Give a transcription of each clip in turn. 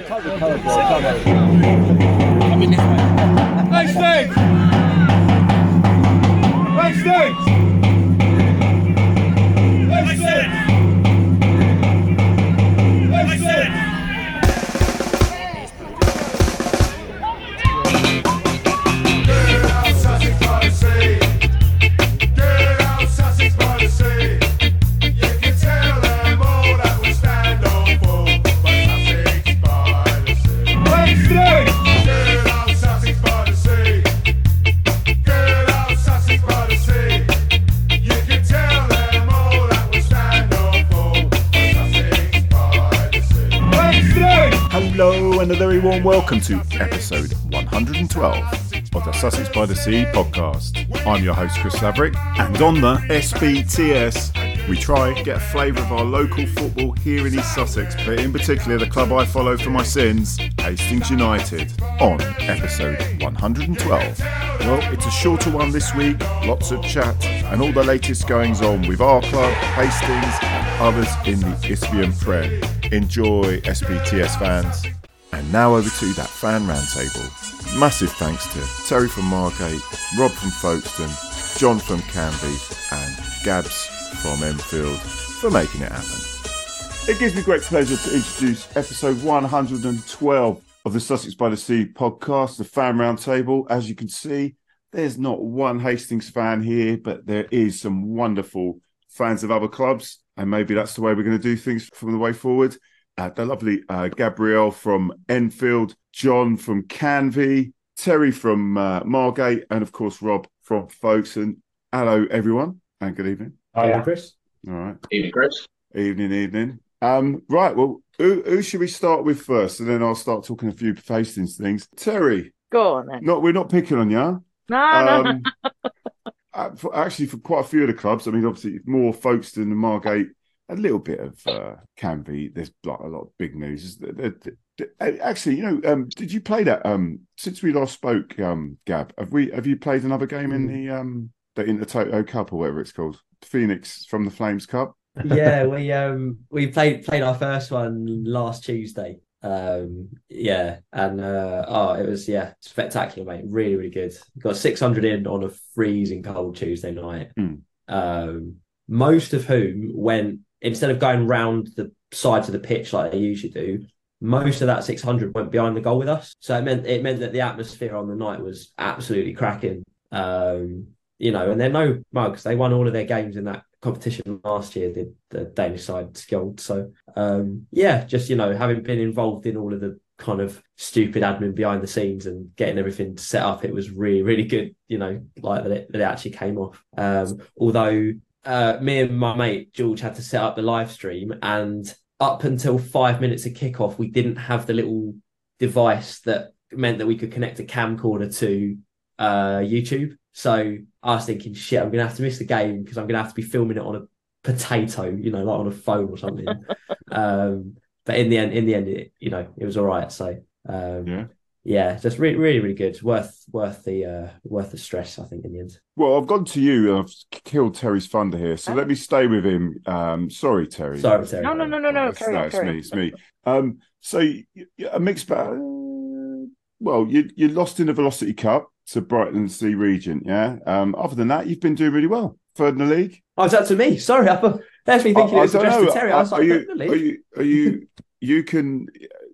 Nice things! Nice things! And a very warm welcome to episode 112 of the Sussex by the Sea podcast. I'm your host, Chris Laverick, and on the SBTS, we try get a flavour of our local football here in East Sussex, but in particular the club I follow for my sins, Hastings United, on episode 112. Well, it's a shorter one this week, lots of chat, and all the latest goings on with our club, Hastings, and others in the Isthmian Prem. Enjoy, SBTS fans. And now over to that fan roundtable. Massive thanks to Terry from Margate, Rob from Folkestone, John from Canvey, and Gabs from Enfield for making it happen. It gives me great pleasure to introduce episode 112 of the Sussex by the Sea podcast, the fan roundtable. As you can see, there's not one Hastings fan here, but there is some wonderful fans of other clubs, and maybe that's the way we're going to do things from the way forward. Uh, the lovely uh, Gabriel from Enfield, John from Canvey, Terry from uh, Margate, and of course Rob from Folkestone. Hello, everyone, and good evening. Hi, Chris. All right, Evening, Chris. evening, evening. Um, right, well, who, who should we start with first, and then I'll start talking a few Hastings things. Terry, Go on then. not we're not picking on you. No, no, no. Um, uh, for- actually, for quite a few of the clubs, I mean, obviously more Folkestone and Margate, a little bit of uh, Canvey. There's like a lot of big news. Actually, you know, um, did you play that? Um, since we last spoke, um, Gab, have we have you played another game in the um the Intertoto Cup or whatever it's called, Phoenix from the Flames Cup? yeah, we um we played played our first one last Tuesday. Um yeah, and uh oh it was yeah, spectacular, mate. Really, really good. Got 600 in on a freezing cold Tuesday night. Mm. Um most of whom went instead of going round the sides of the pitch like they usually do, most of that 600 went behind the goal with us. So it meant it meant that the atmosphere on the night was absolutely cracking. Um you know, and they're no mugs. They won all of their games in that competition last year, the, the Danish side skilled. So um yeah, just you know, having been involved in all of the kind of stupid admin behind the scenes and getting everything set up, it was really, really good, you know, like that it, that it actually came off. Um although uh me and my mate George had to set up the live stream and up until five minutes of kickoff, we didn't have the little device that meant that we could connect a camcorder to uh YouTube. So I was thinking, shit, I'm gonna have to miss the game because I'm gonna have to be filming it on a potato, you know, like on a phone or something. um, but in the end, in the end, it, you know, it was all right. So um, Yeah. Yeah, just really, really, really good. Worth, worth the, uh, worth the stress. I think in the end. Well, I've gone to you. and I've killed Terry's thunder here, so let me stay with him. Um, sorry, Terry. Sorry, Terry. No, no, no, no, no. It's, Carry no, it's carry me. It's me. Um, so y- y- a mixed bag. uh, Well, you you lost in the Velocity Cup to Brightlingsea Regent. Yeah. Um, other than that, you've been doing really well. Third in the league. Oh, is that to me? Sorry, I thought that's me thinking it was don't addressed to. Terry. I was are like, you? "Really?" Are you? Are you? You can.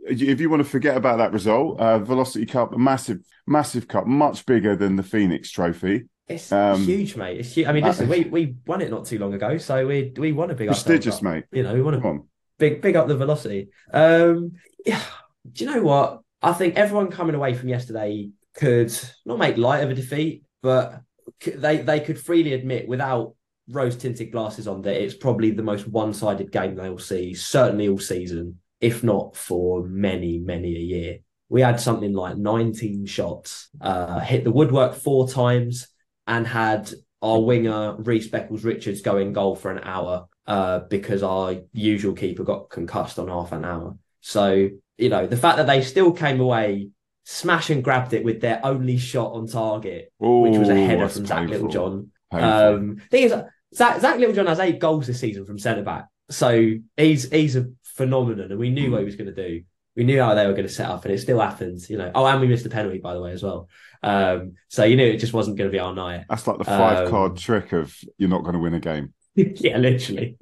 If you want to forget about that result, uh, Velocity Cup, a massive, massive cup, much bigger than the Phoenix Trophy. It's Um, huge, mate. It's huge. I mean, uh, listen, we we won it not too long ago, so we we won a big Prestigious, up. mate. You know, we want to big big up the velocity. Um, yeah. Do you know what? I think everyone coming away from yesterday could not make light of a defeat, but they they could freely admit without rose tinted glasses on that it's probably the most one sided game they'll see, certainly all season, if not for many many a year. We had something like 19 shots, uh, hit the woodwork four times, and had our winger Reece Beckles Richards go in goal for an hour uh, because our usual keeper got concussed on half an hour. So, you know, the fact that they still came away, smash and grabbed it with their only shot on target, which was a Ooh, header from Zach painful. Littlejohn. Painful. Um, thing is, Zach, Zach Littlejohn has eight goals this season from centre back. So he's he's a phenomenon, and we knew what he was going to do. we knew how they were going to set up, and it still happened. You know. Oh, and we missed the penalty by the way as well. Um, so you knew it just wasn't going to be our night. That's like the five Um, card trick of you're not going to win a game. yeah, literally.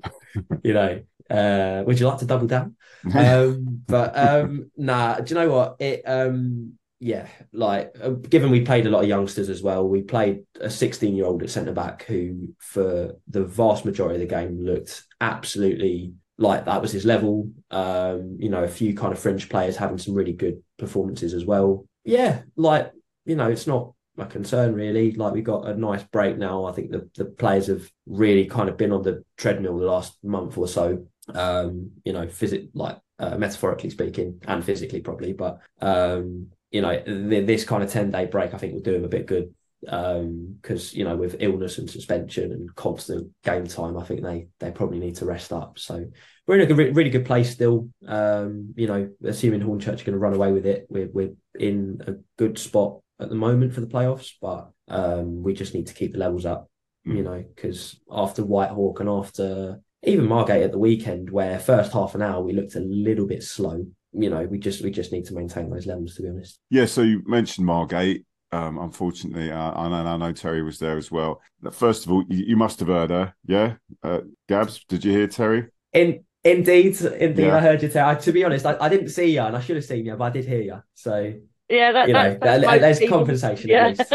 you know. Uh, would you like to double down? um, but um, nah, do you know what? It um, yeah, like uh, given we played a lot of youngsters as well, we played a 16 year old at centre back who, for the vast majority of the game, looked absolutely like that was his level. Um, you know, a few kind of fringe players having some really good performances as well. Yeah, like you know, it's not a concern really. Like we got a nice break now. I think the the players have really kind of been on the treadmill the last month or so. Um, you know, physic like uh, metaphorically speaking and physically probably, but um, you know, th- this kind of ten day break I think will do him a bit good. Um, because you know, with illness and suspension and constant game time, I think they they probably need to rest up. So we're in a good, really good place still. Um, you know, assuming Hornchurch are going to run away with it, we're we're in a good spot at the moment for the playoffs, but um, we just need to keep the levels up. You Mm. know, because after Whitehawk and after even Margate at the weekend, where first half an hour we looked a little bit slow. You know, we just we just need to maintain those levels. To be honest, Yeah, so you mentioned Margate. Um, unfortunately, uh, and I know Terry was there as well. First of all, you, you must have heard her, yeah? Uh, Gabs, did you hear Terry? in indeed, indeed, Yeah. I heard you. Tell. I, to be honest, I, I didn't see you, and I should have seen you, but I did hear you. So Yeah, that, you know, that, that's there's people- compensation yeah. at least.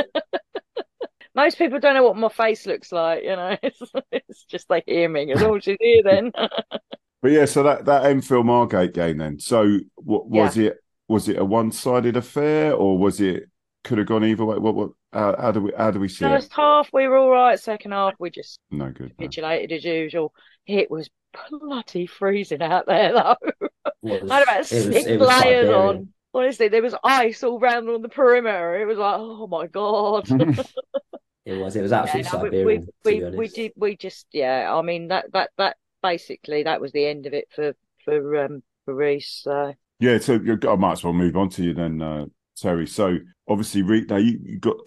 Most people don't know what my face looks like, you know. It's, it's just they hear me. As all she's hear then. But yeah, so that that Enfield Margate game then. So what was it? Was it a one sided affair, or was it could have gone either way? What what? How, how do we how do we see it? First half we were all right. Second half we just No good. no. capitulated as usual. It was bloody freezing out there though. Was- I had about six was layers Siberian. on. Honestly, there was ice all round on the perimeter. It was like, oh my god. It was. It was absolutely Yeah, no, we, Siberian. to we, be we, honest. we did we just yeah I mean that that that basically that was the end of it for for um for Reese so Yeah, so I might as well move on to you then, uh, Terry. So obviously, Re- now you, you got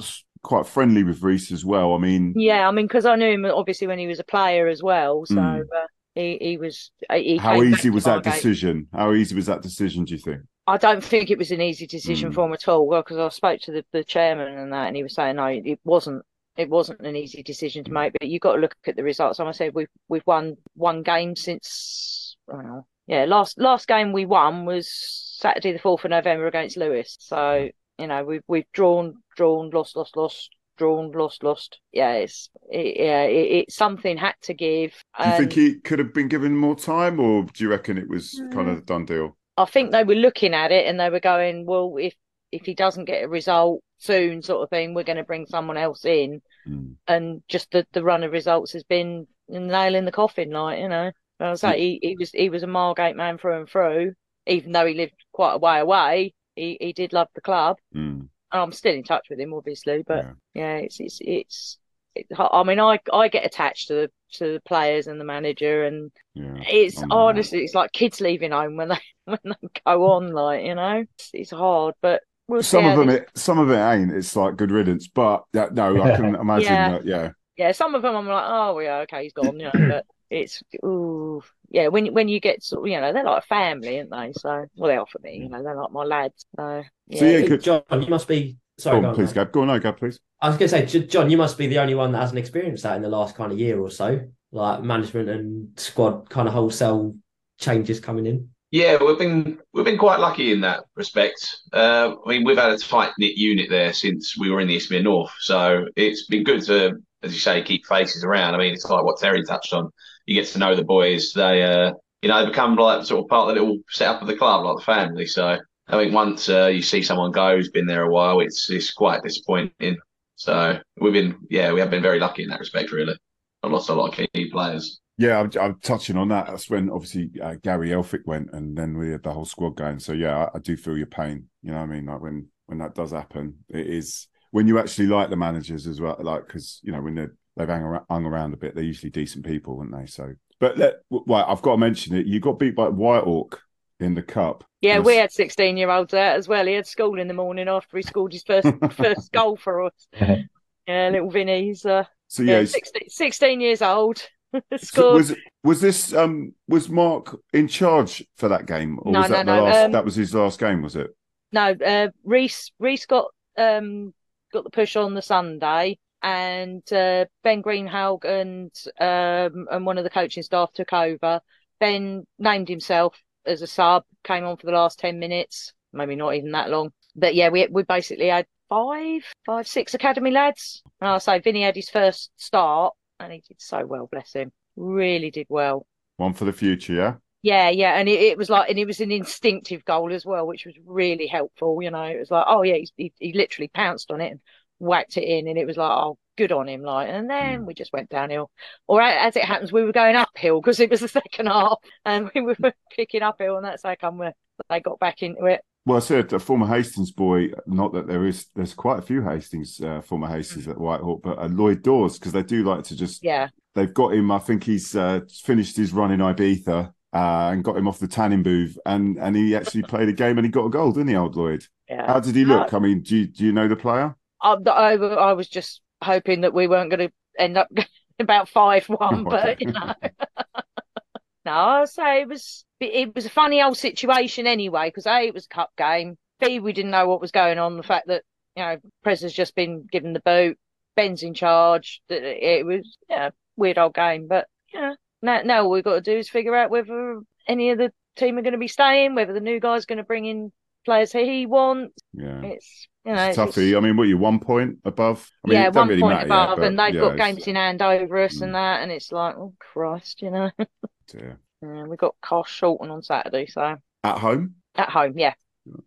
quite friendly with Reese as well. I mean, yeah I mean because I knew him obviously when he was a player as well so Mm. uh, he he was he how easy was that Margate. decision? How easy was that decision? Do you think? I don't think it was an easy decision Mm. for him at all well because I spoke to the, the chairman and that and he was saying no it wasn't it wasn't an easy decision to Mm. make but you've got to look at the results and I said we've we've won one game since know yeah last last game we won was Saturday the 4th of November against Lewes so you know we've we've drawn drawn lost lost lost drawn lost lost yeah it's it, yeah it, it something had to give Do you think he could have been given more time, or do you reckon it was kind of a done deal? I think they were looking at it and they were going, well, if if he doesn't get a result soon, sort of thing, we're going to bring someone else in. Mm. And just the, the run of results has been a nail in the coffin, like you know. And I was like, he, he was he was a Margate man through and through, even though he lived quite a way away. He he did love the club. Mm. And I'm still in touch with him, obviously, but Yeah. yeah, it's it's it's. It, I mean, I I get attached to the to the players and the manager, and Yeah. it's I'm, honestly, it's like kids leaving home when they when they go on, like you know, it's, it's hard, but we'll Some of them, it, some of it ain't. It's like good riddance, but yeah, no, I can imagine Yeah. that. Yeah, yeah, some of them I'm like, oh yeah, okay, he's gone, you know, but it's ooh, yeah, when when you get sort of, you know, they're like a family, aren't they? So well, they are for me, you know, they're like my lads. So yeah, So, yeah, it- good- John, you must be. Sorry, go go on, on, please. Gab. Go on, no, Gab, please. I was going to say, John, you must be the only one that hasn't experienced that in the last kind of year or so, like management and squad kind of wholesale changes coming in. Yeah, we've been we've been quite lucky in that respect. Uh, I mean, we've had a tight knit unit there since we were in the Isthmian North, so it's been good to, as you say, keep faces around. I mean, it's like what Terry touched on. You get to know the boys. They, uh, you know, they become like sort of part of the little setup of the club, like the family. So I think once uh, you see someone go who's been there a while, it's it's quite disappointing. So we've been, yeah, we have been very lucky in that respect, really. I lost a lot of key players. Yeah, I'm, I'm touching on that. That's when obviously uh, Gary Elphick went, and then we had the whole squad going. So yeah, I, I do feel your pain. You know what I mean? Like when when that does happen, it is when you actually like the managers as well. Like because you know when they're, they've hung around, hung around a bit, they're usually decent people, aren't they? So, but let, right, I've got to mention it. You got beat by White Whitehawk in the cup. yeah, Yes. we had sixteen year olds there as well. He had school in the morning after he scored his first first goal for us. Yeah, little Vinny's uh, So yeah, yeah, 16, 16 years old. Scored. Was was this um was Mark in charge for that game, or No, was that no, the no, last? um, that was his last game, was it? No, uh, Reese Reese got um got the push on the Sunday, and uh, Ben Greenhalgh and um and one of the coaching staff took over. Ben named himself as a sub, came on for the last ten minutes, maybe not even that long. But yeah, we we basically had five, five, six academy lads. And I'll say Vinny had his first start, and he did so well, bless him. Really did well. One for the future, yeah. Yeah, yeah, and it, it was like, and it was an instinctive goal as well, which was really helpful. You know, it was like, oh yeah, he's, he he literally pounced on it and whacked it in, and it was like, oh, good on him. Like, and then we just went downhill, or as it happens, we were going uphill because it was the second half, and we were picking uphill, and that's how come we they got back into it. Well, I said a former Hastings boy. Not that there is, there's quite a few Hastings uh, former Hastings at Whitehawk, but uh, Lloyd Dawes because they do like to just. Yeah, They've got him. I think he's uh, finished his run in Ibiza uh, and got him off the tanning booth, and and he actually played a game and he got a goal, didn't he, old Lloyd? yeah. How did he look? I mean, do you, do you know the player? I, I, I was just hoping that we weren't going to end up about five one, but you know. no, I'll say it was it was a funny old situation anyway because a it was a cup game. B we didn't know what was going on. The fact that you know Prez has just been given the boot, Ben's in charge. That it was yeah weird old game, but yeah. Now, now all we've got to do is figure out whether any of the team are going to be staying, whether the new guy's going to bring in players he wants. Yeah. It's you know It's toughy. I mean, what are you one point above? I mean, yeah, it one really point matter yet, above, but and they've yeah, got games in hand over us Mm. and that, and it's like, oh Christ, you know. dear. Yeah, we got Carshalton on Saturday, so At home, at home, yeah.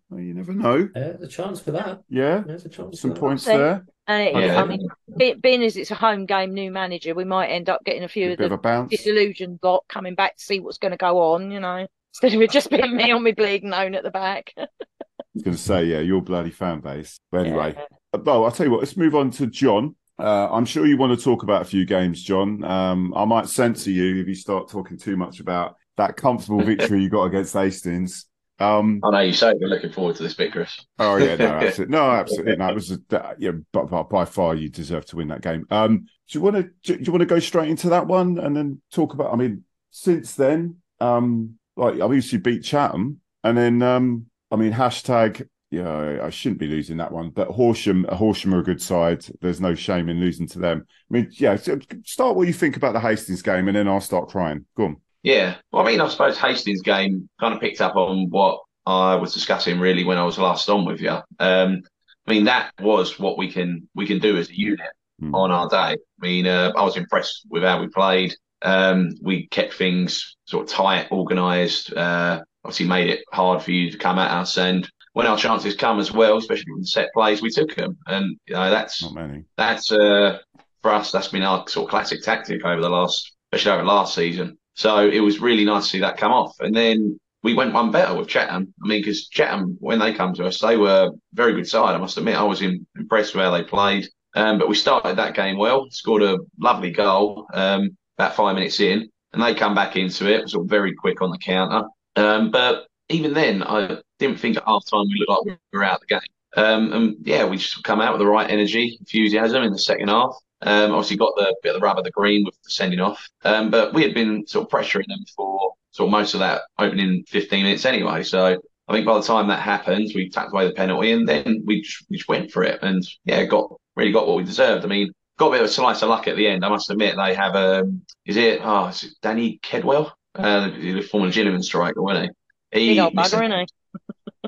well, you never know. Yeah, there's a chance for that. Yeah, There's a chance. some for that. points See? there. And it, Yeah. I mean, being as it's a home game, new manager, we might end up getting a few A of bit of the a disillusioned lot coming back to see what's going to go on, you know, instead of it just being me on my bleeding own at the back. I was going to say, yeah, your bloody fan base. But anyway, Yeah. Uh, well, I'll tell you what. Let's move on to John. Uh, I'm sure you want to talk about a few games, John. Um, I might censor you if you start talking too much about that comfortable victory you got against Hastings. Um, I know you say you're looking forward to this bit, Chris. Oh yeah, no, absolutely, no, absolutely, no. It was a, yeah, but, but by far you deserve to win that game. Um, do you want to do you want to go straight into that one and then talk about? I mean, since then, um, like obviously beat Chatham, and then um, I mean hashtag. Yeah, I shouldn't be losing that one, but Horsham, Horsham are a good side. There's no shame in losing to them. I mean, yeah. So start what you think about the Hastings game, and then I'll start crying. Go on. Yeah. Well, I mean, I suppose Hastings game kind of picked up on what I was discussing really when I was last on with you. Um, I mean, that was what we can we can do as a unit Hmm. on our day. I mean, uh, I was impressed with how we played. Um, we kept things sort of tight, organised. Uh, obviously, made it hard for you to come at us. And when our chances come as well, especially from the set plays, we took them. And you know, that's that's uh, for us. That's been our sort of classic tactic over the last, especially over last season. So it was really nice to see that come off. And then we went one better with Chatham. I mean, because Chatham, when they come to us, they were a very good side. I must admit, I was in, impressed with how they played. Um, but we started that game well, scored a lovely goal um, about five minutes in, and they come back into it, sort of very quick on the counter. Um, but even then, I didn't think at half time we looked like we were out of the game. Um, and yeah, we just come out with the right energy, enthusiasm in the second half. Um, obviously got the bit of the rub of the green with the sending off. Um, but we had been sort of pressuring them for sort of most of that opening 15 minutes anyway. So I think by the time that happened, we tucked away the penalty and then we just, we just went for it and yeah, got really got what we deserved. I mean, got a bit of a slice of luck at the end. I must admit they have um is it oh is it Danny Kedwell? Uh, the former Gillingham striker, wasn't he? Big old missed a- bugger, isn't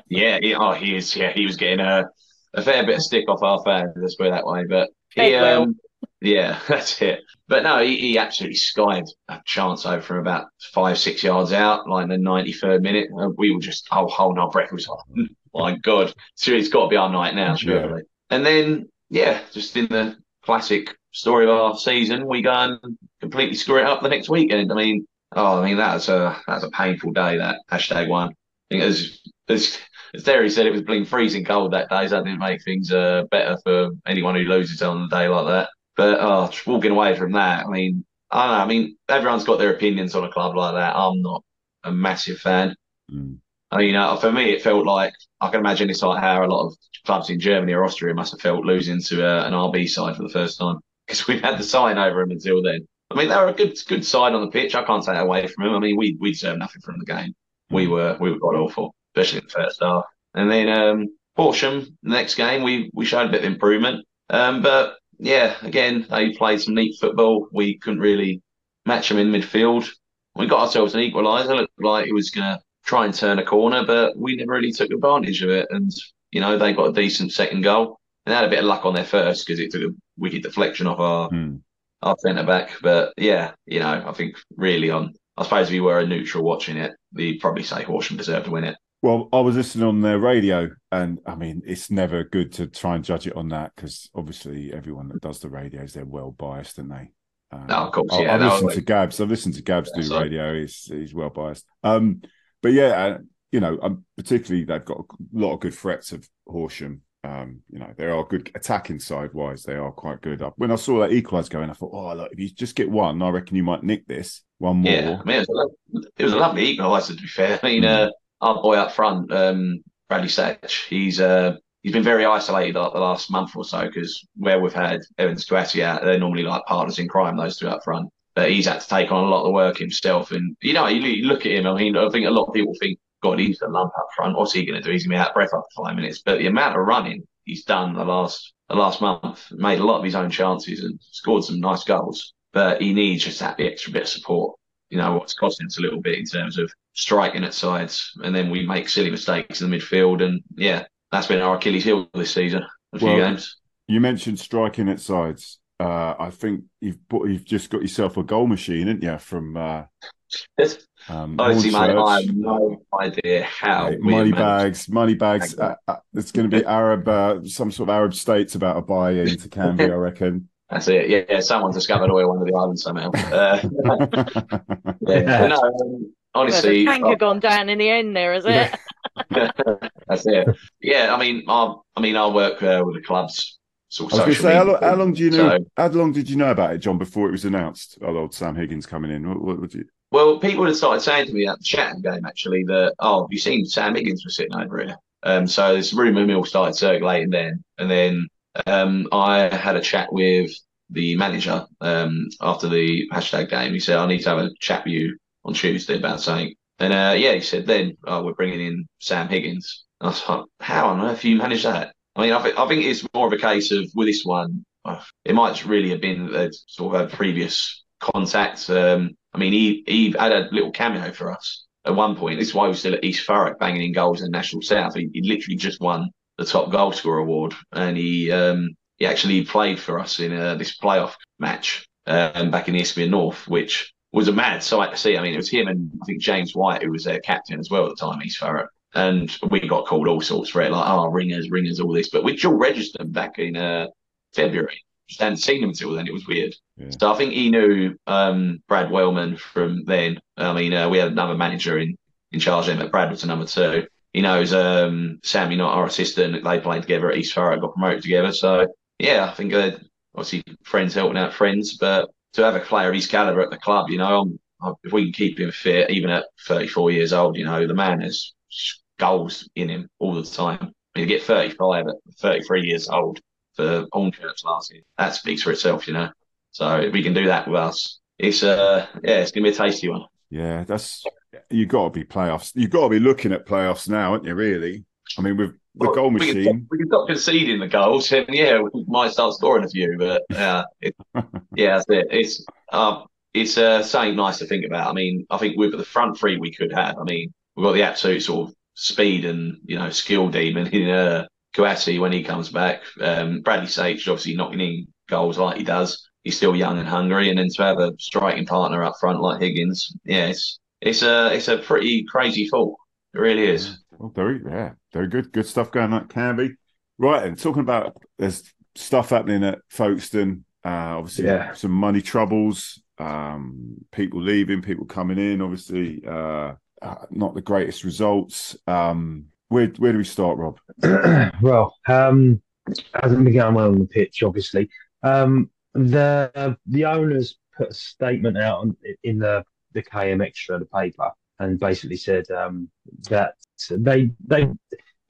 he? yeah, he, oh, he is. Yeah, he was getting a, a fair bit of stick off our fans. Let's put it that way. But he, um, yeah, that's it. But no, he, he absolutely skied a chance over from about five, six yards out, like in the ninety third minute. And we were just oh, holding our breath. It was like, my God, so it's got to be our night now, surely. And then, yeah, just in the classic story of our season, we go and completely screw it up the next weekend. I mean, oh, I mean that's a that's a painful day. That hashtag one. I think as as as Terry said, it was bling freezing cold that day, so that didn't make things uh, better for anyone who loses on a day like that. But oh, walking away from that, I mean, I don't know. I mean, everyone's got their opinions on a club like that. I'm not a massive fan. Mm. I mean, you know, for me, it felt like I can imagine it's like how a lot of clubs in Germany or Austria must have felt losing to uh, an RB side for the first time because we've had the sign over them until then. I mean, they were a good good side on the pitch. I can't take that away from them. I mean, we we deserved nothing from the game. We were we were god awful, especially in the first half. And then um, Horsham, the next game, we we showed a bit of improvement. Um, but yeah, again, they played some neat football. We couldn't really match them in midfield. We got ourselves an equaliser. Looked like it was going to try and turn a corner, but we never really took advantage of it. And you know, they got a decent second goal. And they had a bit of luck on their first because it took a wicked deflection off our Hmm. our centre back. But yeah, you know, I think really on. I suppose if you were a neutral watching it, you'd probably say Horsham deserved to win it. Well, I was listening on their radio, and I mean, it's never good to try and judge it on that because obviously everyone that does the radios they're well biased, aren't they? Um, No, of course, I- yeah, listened I- to Gabs. I've listened to Gabs do Yeah, so- radio. He's he's well biased. Um, but yeah, you know, um, particularly they've got a lot of good threats of Horsham. Um, you know, they are good attacking side wise. They are quite good. When I saw that equalize going, I thought, oh, look, if you just get one, I reckon you might nick this one more. Yeah, I mean, it was a, it was a lovely equaliser to be fair. I mean, uh, our boy up front, um, Bradley Satch, he's uh, he's been very isolated like the last month or so because where we've had Evans out, they're normally like partners in crime, those two up front. But he's had to take on a lot of the work himself, and you know, you, you look at him. I mean, I think a lot of people think, God, he's a lump up front. What's he going to do? He's going to be out of breath after five minutes. But the amount of running he's done the last the last month, made a lot of his own chances and scored some nice goals. But he needs just that extra bit of support you know, what's costing us a little bit in terms of striking at sides. And then we make silly mistakes in the midfield. And yeah, that's been our Achilles heel this season. A few Well, games. You mentioned striking at sides. Uh, I think you've put, you've just got yourself a goal machine, haven't you? From uh, um, Honestly, mate, I have no idea how. Mate, we money bags, money bags. Uh, uh, it's going to be Arab, uh, some sort of Arab states about to buy into Canvey, I reckon. That's it. Yeah, yeah, someone discovered oil under the island somehow. Uh, yeah. But no, um, honestly, There's a tanker gone down in the end there, is it? that's it. Yeah, I mean, I, I mean, I work uh, with the clubs. Sort I was social say, how, how long do you know? So- how long did you know about it, John, before it was announced? Oh, old Sam Higgins coming in. What, what would you? Well, people had started saying to me at the Chatham game actually that, oh, have you seen Sam Higgins was sitting over here? Um, so this rumour mill started circulating then, and then um, I had a chat with the manager um, after the hashtag game. He said, I need to have a chat with you on Tuesday about something. And uh, yeah, he said, then oh, we're bringing in Sam Higgins. And I was like, how on earth do you manage that? I mean, I, think I think it's more of a case of with this one, it might really have been a, sort of a previous contact. Um, I mean, he he had a little cameo for us at one point. This is why was still at East Thurrock banging in goals in the National South. He, he literally just won the top goal scorer award, and he um, he actually played for us in uh, this playoff match um, back in the Isthmian North, which was a mad sight to see. I mean, it was him and I think James White who was their captain as well at the time, East Thurrock. And we got called all sorts for it, like, oh, ringers, ringers, all this. But we dual registered them back in uh, February. Just hadn't seen him until then. It was weird. Yeah. So I think he knew um, Brad Wellman from then. I mean, uh, we had another manager in, in charge then, but Brad was the number two. He knows um, Sammy, not our assistant. They played together at East Thurrock, got promoted together. So yeah, I think uh, obviously friends helping out friends, but to have a player of his caliber at the club, you know, I'm, if we can keep him fit, even at 34 years old, you know, the man has goals in him all the time. I mean, to get 35 at 33 years old for Hornchurch last year, that speaks for itself, you know. So if we can do that with us, it's uh yeah, it's gonna be a tasty one. Yeah, that's you got to be playoffs. You've got to be looking at playoffs now, aren't you? Really? I mean, with the Well, goal we can, machine. we can stop conceding the goals, and yeah, we might start scoring a few. But uh, it, yeah, that's it. It's um, it's uh, something nice to think about. I mean, I think with the front three we could have. I mean, we've got the absolute sort of speed and you know skill demon in uh, Kouassi when he comes back. Um, Bradley Sage obviously knocking in goals like he does. He's still young and hungry, and then to have a striking partner up front like Higgins, yeah, it's it's a it's a pretty crazy thought. It really is. Well, very yeah, very good. Good stuff going on at Canvey. Right, and talking about there's stuff happening at Folkestone. Uh, obviously, Yeah. some money troubles, um, people leaving, people coming in. Obviously, uh, uh, not the greatest results. Um, where where do we start, Rob? well, um, hasn't been going well on the pitch, obviously. Um, the the owners put a statement out on, in the the KM Extra, the paper, and basically said um, that they they.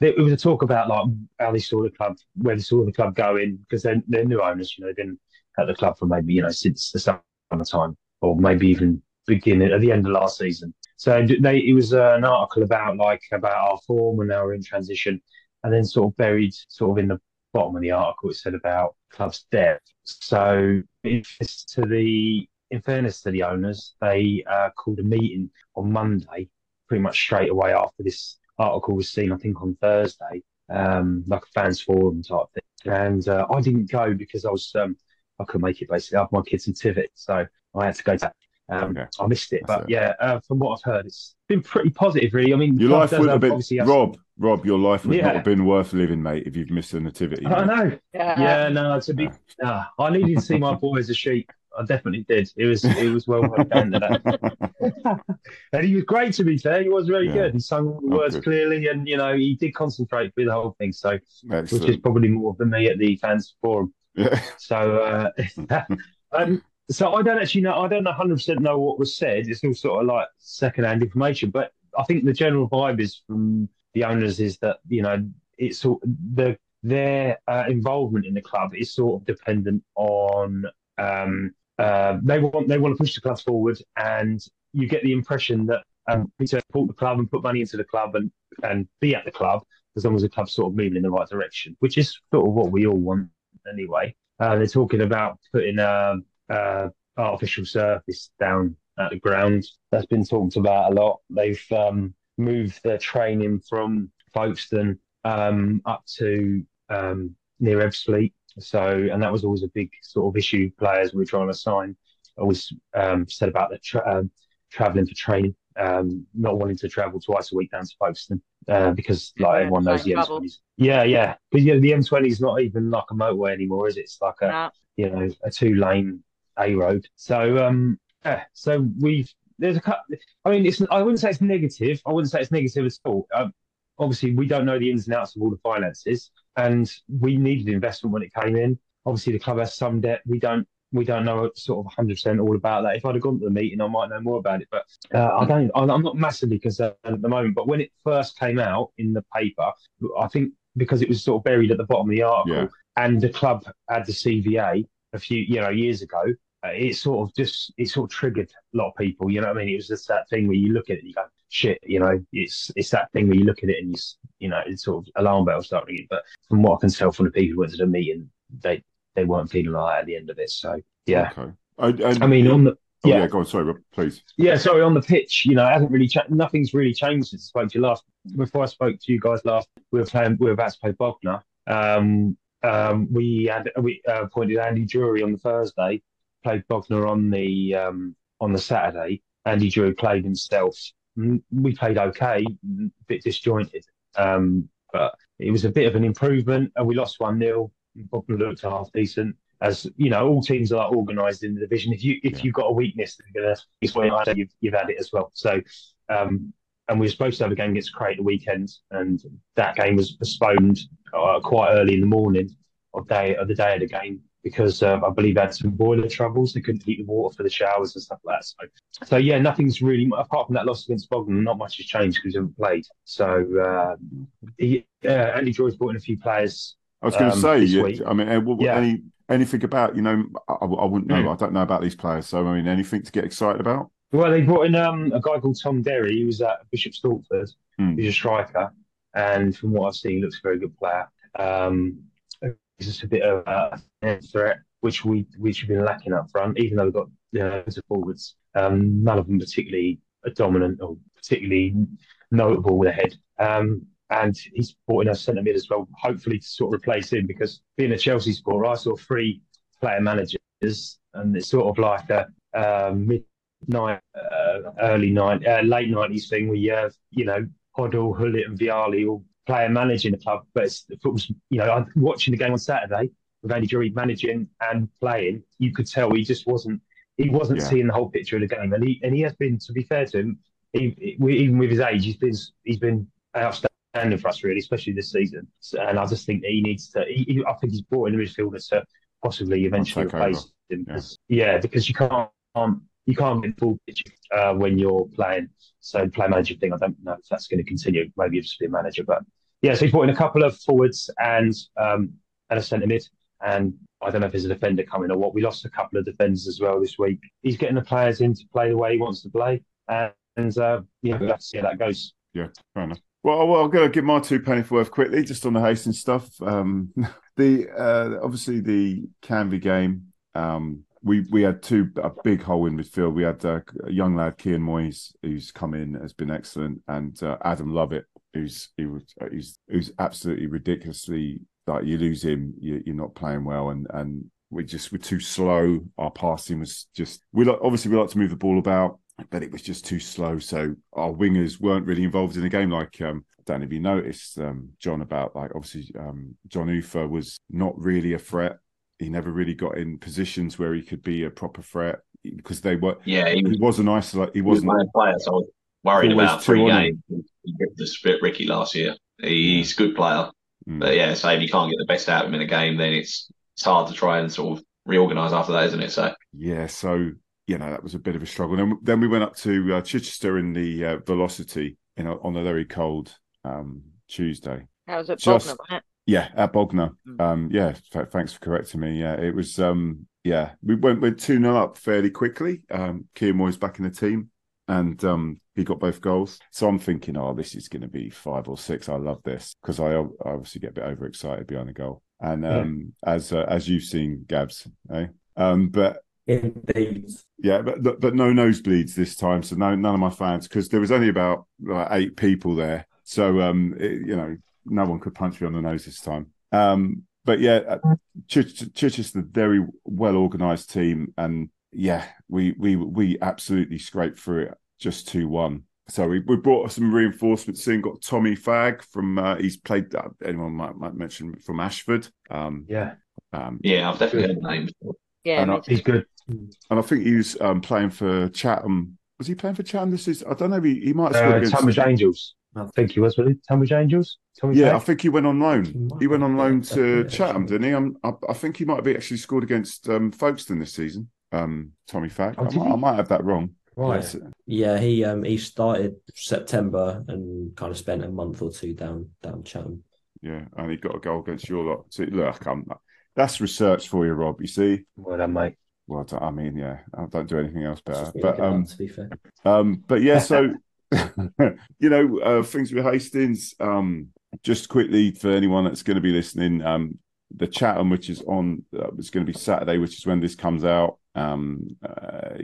It was a talk about like how they saw the club, where they saw the club going, because they're, they're new owners. You know, they've been at the club for maybe you know since the summer summertime, or maybe even beginning at the end of last season. So they it was uh, an article about like about our form when they were in transition, and then sort of buried sort of in the bottom of the article it said about club's debt. So in fairness to the in fairness to the owners, they uh, called a meeting on Monday, pretty much straight away after this article was seen. I think on Thursday, um, like a fans forum type thing. And uh, I didn't go because I was um, I couldn't make it basically. I have my kids in Tivit, so I had to go to. Um, Okay. I missed it, That's but it. yeah, uh, from what I've heard, it's been pretty positive, really. I mean, Your life would have have- been obviously have- Rob. Rob, your life would not have been worth living, mate, if you've missed the nativity. I mate. know. Yeah. Yeah, no, to be, nah, I needed to see my boy as a sheep. I definitely did. It was, it was well worth going to that. and he was great. To be fair, he was very Yeah. good. He sung all the Oh, words good. clearly, and you know, he did concentrate through the whole thing. So, which is probably more than me at the fans forum. Yeah. So, uh, um, so I don't actually know. I don't 100 percent know what was said. It's all sort of like second-hand information, but I think the general vibe is from the owners is that you know it's sort the their uh, involvement in the club is sort of dependent on um, uh, they want they want to push the club forward, and you get the impression that um, we support the club and put money into the club and and be at the club as long as the club's sort of moving in the right direction, which is sort of what we all want anyway. Uh, they're talking about putting a, uh artificial surface down at the ground. That's been talked about a lot. They've um, moved their training from Folkestone um, up to um, near Ebbsfleet. So, and that was always a big sort of issue. Players we were trying to sign always um, said about the tra- um, traveling for training, um, not wanting to travel twice a week down to Folkestone uh, because, like Yeah, everyone knows, the same trouble. M20s. Yeah, yeah, because you know, the M20 is not even like a motorway anymore, is it? It's like a No. you know a two lane A road. So um, yeah, so we've there's a cut. I mean, it's I wouldn't say it's negative. I wouldn't say it's negative at all. Um, obviously, we don't know the ins and outs of all the finances, and we needed investment when it came in. Obviously, the club has some debt. We don't we don't know sort of 100% all about that. If I'd have gone to the meeting, I might know more about it. But uh, I don't. I'm I'm not massively concerned at the moment. But when it first came out in the paper, I think because it was sort of buried at the bottom of the article, Yeah. and the club had the CVA a few you know years ago. Uh, it sort of just it sort of triggered a lot of people. You know what I mean? It was just that thing where you look at it and you go, "Shit," you know. It's it's that thing where you look at it and you you know it's sort of alarm bells start ringing. But from what I can tell from the people who went to the meeting, they they weren't feeling like at the end of it. So yeah, Okay. I, I, I mean on the oh, yeah. yeah. Go on. Sorry. Please. yeah, sorry, on the pitch, you know, it hasn't really changed. Nothing's really changed since I spoke to you last. Before I spoke to you guys last, we were playing. We were about to play Bognor. Um, um, we had we uh, appointed Andy Drury on the Thursday, played Bognor on the um, on the Saturday. Andy Drury played himself. Mm, We played okay, a bit disjointed, um, but it was a bit of an improvement. And we lost one 0 Bognor looked half decent. As you know, all teams are organised in the division. If you if Yeah. you've got a weakness, they're gonna it's where you've you've had it as well. So, um, and we were supposed to have a game against Crate the weekend, and that game was postponed uh, quite early in the morning of day of the day of the game because uh, I believe they had some boiler troubles. They couldn't heat the water for the showers and stuff like that. So, so yeah, nothing's really apart from that loss against Bognor. Not much has changed because we haven't played. So, uh, he, uh, Andy Joy's brought in a few players. I was going to Um, say. Yeah. I mean, uh, what- Yeah. any anything about you know? I, I wouldn't know. Mm. I don't know about these players. So I mean, anything to get excited about? Well, they brought in um, a guy called Tom Derry. He was at Bishop Stortford. Hmm. He's a striker, and from what I've seen, he looks a very good player. Um, he's just a bit of a threat, which we which we've been lacking up front. Even though we've got you know, forwards, um, none of them particularly dominant or particularly notable with a head. Um, and he's brought in a centre mid as well, hopefully to sort of replace him because being a Chelsea supporter, I saw three player managers, and it's sort of like a um, mid night, uh, early night, uh, late nineties thing where you have, you know, Hoddle, Gullit, and Vialli all player managing the club. But it's, the football's, you know, I'm watching the game on Saturday with Andy Drury managing and playing. You could tell he just wasn't, he wasn't Yeah. seeing the whole picture of the game, and he and he has been, to be fair to him, he, he- even with his age, he's been he's been outstanding for us really, especially this season. And I just think that he needs to. He, I think he's brought in a midfielder to possibly eventually replace him. Yeah. Because, yeah, because you can't you can't get full pitch uh, when you're playing. So play manager thing, I don't know if that's going to continue. Maybe it'll just be a manager, but yeah. So he's brought in a couple of forwards and um, and a centre mid. and I don't know if there's a defender coming or what. We lost a couple of defenders as well this week. He's getting the players in to play the way he wants to play, and, uh, yeah, we'll have to see how that goes. Yeah, fair enough. Well, well, going to give my two penny for worth quickly, just on the Hastings stuff. Um, the uh, obviously the Canvey game. Um, we we had two a big hole in midfield. We had uh, a young lad, Kian Moyes, who's come in, has been excellent, and uh, Adam Lovett, who's he was uh, who's who's absolutely ridiculously like you lose him, you, you're not playing well, and and we just were too slow. Our passing was just we like obviously we like to move the ball about, but it was just too slow. So our wingers weren't really involved in the game. Like um, I don't know if you noticed, um, John, about like obviously um, John Ufa was not really a threat. He never really got in positions where he could be a proper threat because they were. Yeah, he He was, wasn't isolated. He he was wasn't. my player, so worried Always about three games. He ripped the spit Ricky last year. He's a good player. Mm. But yeah, so if you can't get the best out of him in a game, then it's it's hard to try and sort of reorganise after that, isn't it? So Yeah, so you know that was a bit of a struggle. Then, then we went up to uh, Chichester in the uh, Velocity in a, on a very cold um, Tuesday. That was at Just- Bognor, it? Yeah, at Bognor. Mm. Um, yeah, th- thanks for correcting me. Yeah, it was. Um, yeah, we went went two 0 up fairly quickly. Um, Keir Moyes back in the team, and um, he got both goals. So I'm thinking, oh, this is going to be five or six. I love this because I, I obviously get a bit overexcited behind the goal. And Yeah. um, as uh, as you've seen, Gabs, eh? Um, but Indeed. yeah, but but no nosebleeds this time. So no, none of my fans because there was only about like, eight people there. So um, it, you know, no one could punch me on the nose this time. Um, but yeah, uh, Ch- Chichester, very well organised team, and yeah, we we we absolutely scraped through it, just two one. So we, we brought some reinforcements in. Got Tommy Fag from uh, he's played. Uh, anyone might might mention from Ashford. Um, Yeah, um, yeah, I've definitely heard the name. Yeah, And I- he's good. and I think he was um, playing for Chatham. Was he playing for Chatham? This is I don't know. He, he might have scored Uh, against. Tonbridge Angels. I think he was, was he? Tonbridge Angels? Tonbridge Yeah, I think he went on loan. He went on loan to Chatham, didn't he? Um, I, I think he might have actually scored against um, Folkestone this season. Um, Tommy Fack. Oh, I, might. I might have that wrong. Right. Yes. Yeah, he um he started September and kind of spent a month or two down down Chatham. Yeah, and he got a goal against your lot. So, look, I'm, that's research for you, Rob. You see. Well done, mate. Well, I I mean, yeah, I don't do anything else better. But good luck, um, to be fair. Um, but yeah, so you know, uh, things with Hastings. Um, just quickly for anyone that's going to be listening, um, the Chatham, which is on, uh, it's going to be Saturday, which is when this comes out. Um, uh,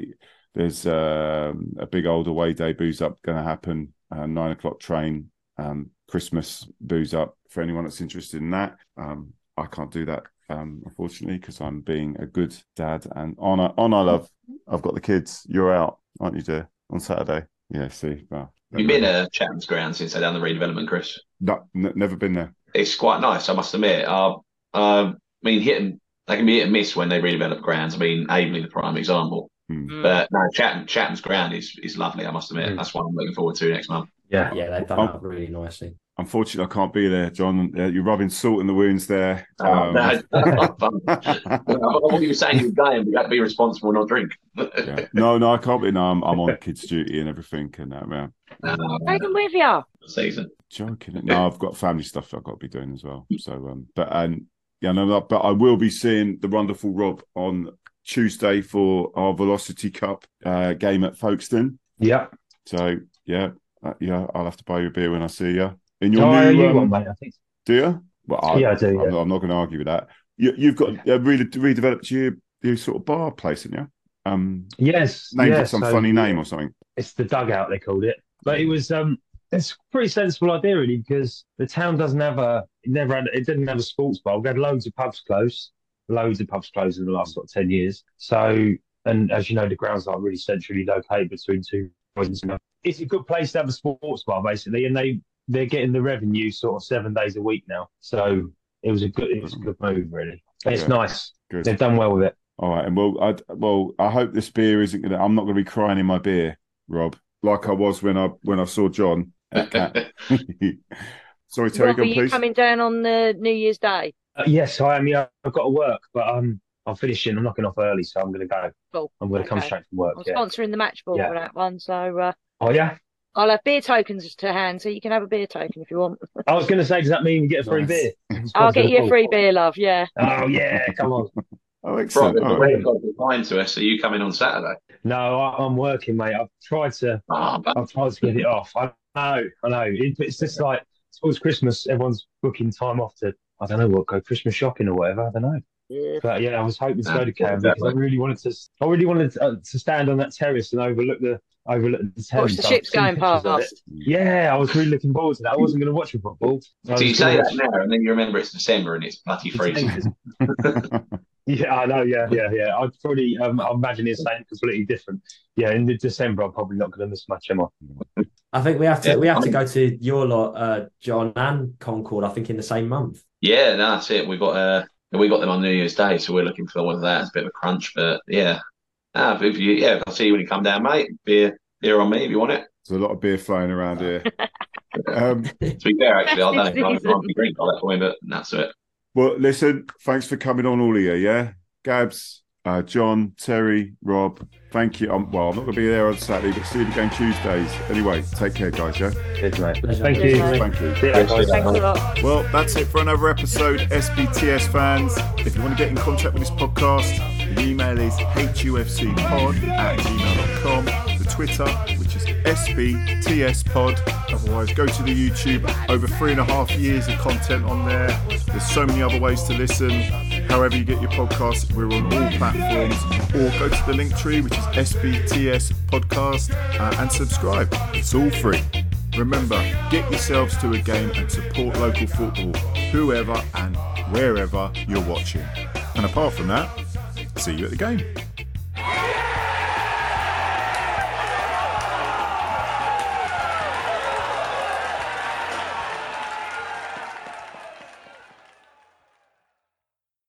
there's um a big old away day booze up going to happen. Uh, nine o'clock train, um, Christmas booze up for anyone that's interested in that. Um, I can't do that. Um, unfortunately, because I'm being a good dad and on a, on I love. I've got the kids. You're out, aren't you, dear? On Saturday. Yeah, see. Well, You've been at Chatham's ground since I done the redevelopment, Chris. No, n- never been there. It's quite nice, I must admit. Uh, uh, I mean, hit and they can be hit and miss when they redevelop grounds. I mean, Aveley the prime example. Mm. But no, Chatham, Chatham's ground is is lovely. I must admit, Mm. that's one I'm looking forward to next month. Yeah. Yeah, they've done that really nicely. Unfortunately, I can't be there, John. Uh, you're rubbing salt in the wounds there. Oh, Um, no, I thought you were saying you were going, you had to be responsible and not drink. yeah. No, no, I can't be. No, I'm, I'm on kids' duty and everything. And that, man, Uh, Take them with you. season. joking. No, I've got family stuff I've got to be doing as well. So, um, but and yeah, no, but I will be seeing the wonderful Rob on Tuesday for our Velocity Cup uh, game at Folkestone. Yeah. So yeah, uh, yeah, I'll have to buy you a beer when I see you. In your Oh, new, um, one, mate. I think. do you? Well, I, Yeah, I do, I'm, yeah. I'm not going to argue with that. You, you've got uh, really redeveloped your your sort of bar place, haven't you? Um, Yes. named yeah, some so- funny name or something. It's the dugout they called it, but it was um, it's a pretty sensible idea really because the town doesn't have a, it never had, it didn't have a sports bar. We've had loads of pubs closed, loads of pubs closed in the last sort of ten years. So, and as you know, the grounds aren't really centrally located between two. It's a good place to have a sports bar basically, and they they're getting the revenue sort of seven days a week now. So it was a good, it was a good move really. It's Yeah. nice. Good. They've done well with it. All right, and well, I well, I hope this beer isn't going to. I'm not going to be crying in my beer, Rob, like I was when I when I saw John. Sorry, Terry, Rob, go are you please. coming down on the New Year's Day? Uh, yes, I am. Yeah, I've got to work, but um, I'm finishing. I'm knocking off early, so I'm going to go. Cool. I'm going to come straight from work. I'm Yeah. sponsoring the match ball Yeah. for that one, so uh, Oh yeah. I'll have beer tokens to hand, so you can have a beer token if you want. I was going to say, does that mean you get a free Nice. beer? I'll get you a free beer, love. Yeah. Oh yeah, come on. Oh, Right, excellent. All right. we've got behind to us. Are you coming on Saturday? No, I, I'm working, mate. I've tried to, but I've tried to get it off. I know, I know. It, it's just like towards Christmas, everyone's booking time off to, I don't know what, go Christmas shopping or whatever. I don't know. Yeah. But yeah, I was hoping to go to yeah, Canvey because I really wanted to. I really wanted to, uh, to stand on that terrace and overlook the overlook the Thames. Watch the I've ships going pictures of it. past. Yeah, I was really looking forward to that. I wasn't going to watch the football. I so you say that now, and then you remember it's December and it's bloody freezing. Yeah, I know. Yeah, yeah, yeah. I'd probably um, I'm imagining it's something completely different. Yeah, in the December, I'm probably not going to miss much, am I? I think we have to Yeah, we have I to mean- go to your lot, uh, Jon and Concord. I think in the same month. Yeah, no, that's it. We got uh, we got them on New Year's Day, so we're looking for one of that. It's a bit of a crunch, but yeah. Ah, if you, yeah, I'll see you when you come down, mate. Beer, beer on me if you want it. There's a lot of beer flowing around here. Um, To be fair, actually, I don't know. I season. can't drink all that for me, but that's it. Well, listen, thanks for coming on, all of you. Yeah, Gabs, uh, Jon, Terry, Rob. Thank you. Um, well, I'm not going to be there on Saturday, but see you again Tuesdays. Anyway, take care, guys. Yeah, Cheers, mate. Pleasure. Thank you. thank you. See you later, guys. Thanks a lot. Well, that's it for another episode, SBTS fans. If you want to get in contact with this podcast, the email is hufcpod at gmail.com. The Twitter, which is SBTSpod. Otherwise, go to the YouTube. Over three and a half years of content on there. There's so many other ways to listen. However, you get your podcasts, we're on all platforms. Or go to the link tree, which is SBTS Podcast, uh, and subscribe. It's all free. Remember, get yourselves to a game and support local football, whoever and wherever you're watching. And apart from that, see you at the game.